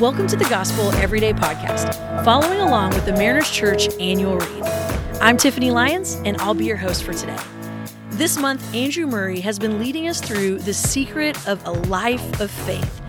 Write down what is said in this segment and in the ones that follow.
Welcome to the Gospel Everyday Podcast, following along with the Mariners Church annual read. I'm Tiffany Lyons, and I'll be your host for today. This month, Andrew Murray has been leading us through the secret of a life of faith.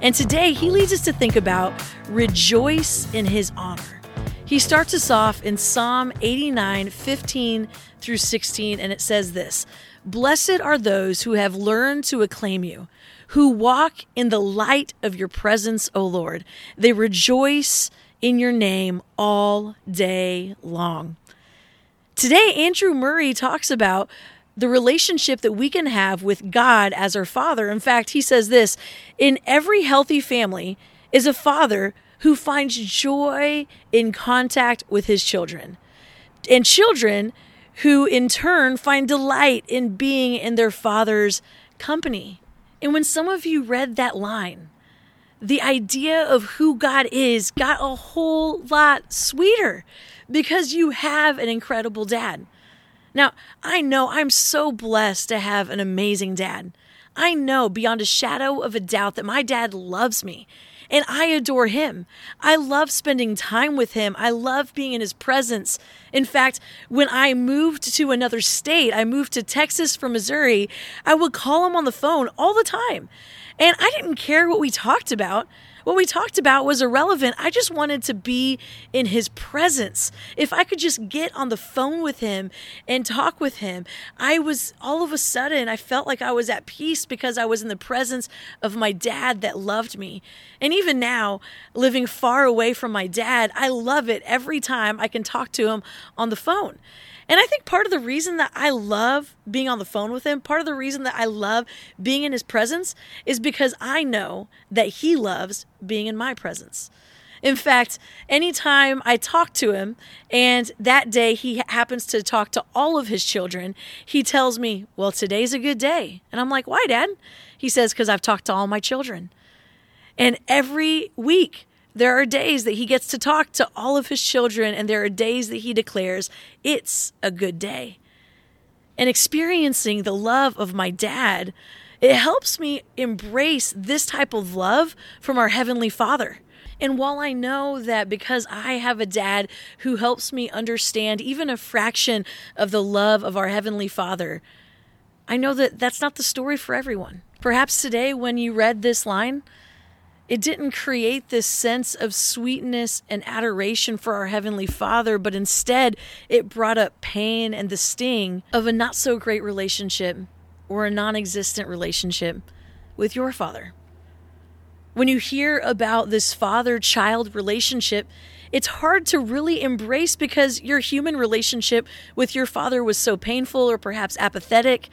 And today, he leads us to think about rejoice in his honor. He starts us off in Psalm 89, 15 through 16, and it says this Blessed are those who have learned to acclaim you who walk in the light of your presence, O Lord. They rejoice in your name all day long. Today, Andrew Murray talks about the relationship that we can have with God as our Father. In fact, he says this In every healthy family is a father who finds joy in contact with his children, and children who in turn find delight in being in their father's company. And when some of you read that line, the idea of who God is got a whole lot sweeter because you have an incredible dad. Now, I know I'm so blessed to have an amazing dad. I know beyond a shadow of a doubt that my dad loves me and I adore him. I love spending time with him. I love being in his presence. In fact, when I moved to another state, I moved to Texas from Missouri, I would call him on the phone all the time. And I didn't care what we talked about what we talked about was irrelevant. I just wanted to be in his presence. If I could just get on the phone with him and talk with him, I was all of a sudden, I felt like I was at peace because I was in the presence of my dad that loved me. And even now, living far away from my dad, I love it every time I can talk to him on the phone. And I think part of the reason that I love being on the phone with him, part of the reason that I love being in his presence is because I know that he loves being in my presence. In fact, anytime I talk to him and that day he happens to talk to all of his children, he tells me, Well, today's a good day. And I'm like, Why, Dad? He says, Because I've talked to all my children. And every week there are days that he gets to talk to all of his children, and there are days that he declares, It's a good day. And experiencing the love of my dad, it helps me embrace this type of love from our Heavenly Father. And while I know that because I have a dad who helps me understand even a fraction of the love of our Heavenly Father, I know that that's not the story for everyone. Perhaps today, when you read this line, it didn't create this sense of sweetness and adoration for our Heavenly Father, but instead it brought up pain and the sting of a not so great relationship or a non existent relationship with your Father. When you hear about this father child relationship, it's hard to really embrace because your human relationship with your father was so painful or perhaps apathetic.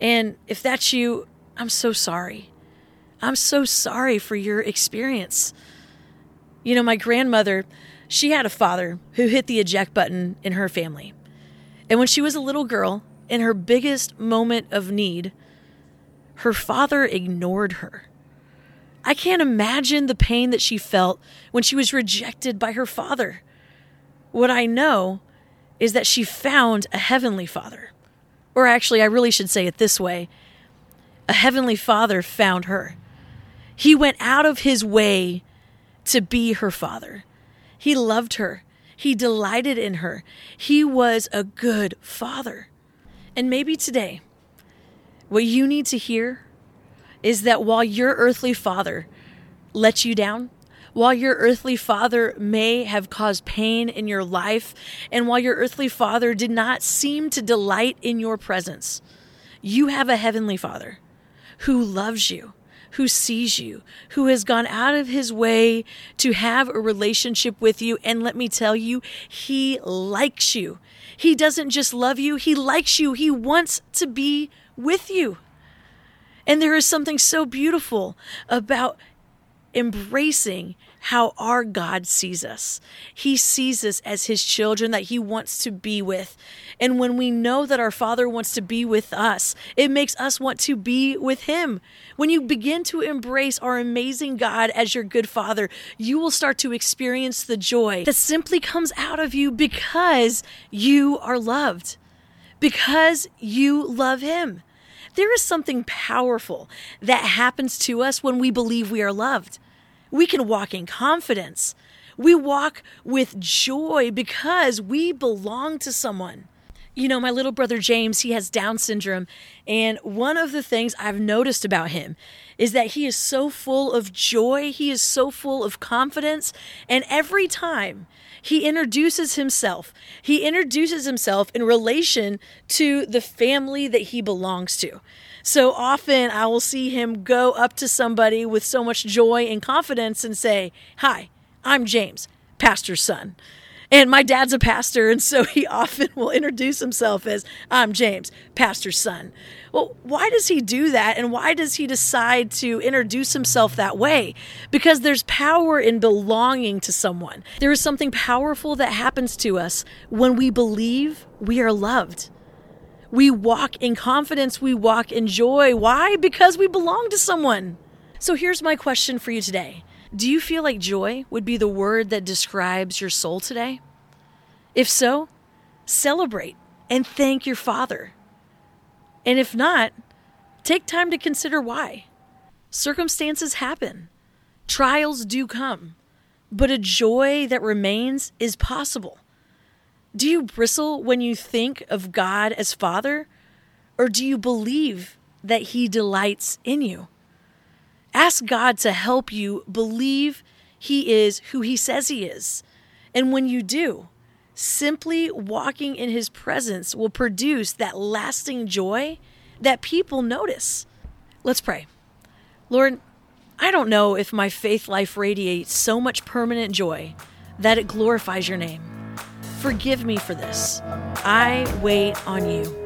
And if that's you, I'm so sorry. I'm so sorry for your experience. You know, my grandmother, she had a father who hit the eject button in her family. And when she was a little girl, in her biggest moment of need, her father ignored her. I can't imagine the pain that she felt when she was rejected by her father. What I know is that she found a heavenly father. Or actually, I really should say it this way a heavenly father found her. He went out of his way to be her father. He loved her. He delighted in her. He was a good father. And maybe today, what you need to hear is that while your earthly father let you down, while your earthly father may have caused pain in your life, and while your earthly father did not seem to delight in your presence, you have a heavenly father who loves you who sees you, who has gone out of his way to have a relationship with you. And let me tell you, he likes you. He doesn't just love you, he likes you. He wants to be with you. And there is something so beautiful about embracing how our God sees us. He sees us as his children that he wants to be with. And when we know that our Father wants to be with us, it makes us want to be with him. When you begin to embrace our amazing God as your good Father, you will start to experience the joy that simply comes out of you because you are loved, because you love him. There is something powerful that happens to us when we believe we are loved. We can walk in confidence. We walk with joy because we belong to someone. You know, my little brother James, he has Down syndrome. And one of the things I've noticed about him is that he is so full of joy. He is so full of confidence. And every time he introduces himself, he introduces himself in relation to the family that he belongs to. So often I will see him go up to somebody with so much joy and confidence and say, Hi, I'm James, pastor's son. And my dad's a pastor, and so he often will introduce himself as, I'm James, pastor's son. Well, why does he do that? And why does he decide to introduce himself that way? Because there's power in belonging to someone. There is something powerful that happens to us when we believe we are loved. We walk in confidence, we walk in joy. Why? Because we belong to someone. So here's my question for you today do you feel like joy would be the word that describes your soul today? If so, celebrate and thank your Father. And if not, take time to consider why. Circumstances happen, trials do come, but a joy that remains is possible. Do you bristle when you think of God as Father, or do you believe that He delights in you? Ask God to help you believe He is who He says He is. And when you do, simply walking in His presence will produce that lasting joy that people notice. Let's pray. Lord, I don't know if my faith life radiates so much permanent joy that it glorifies your name. Forgive me for this. I wait on you.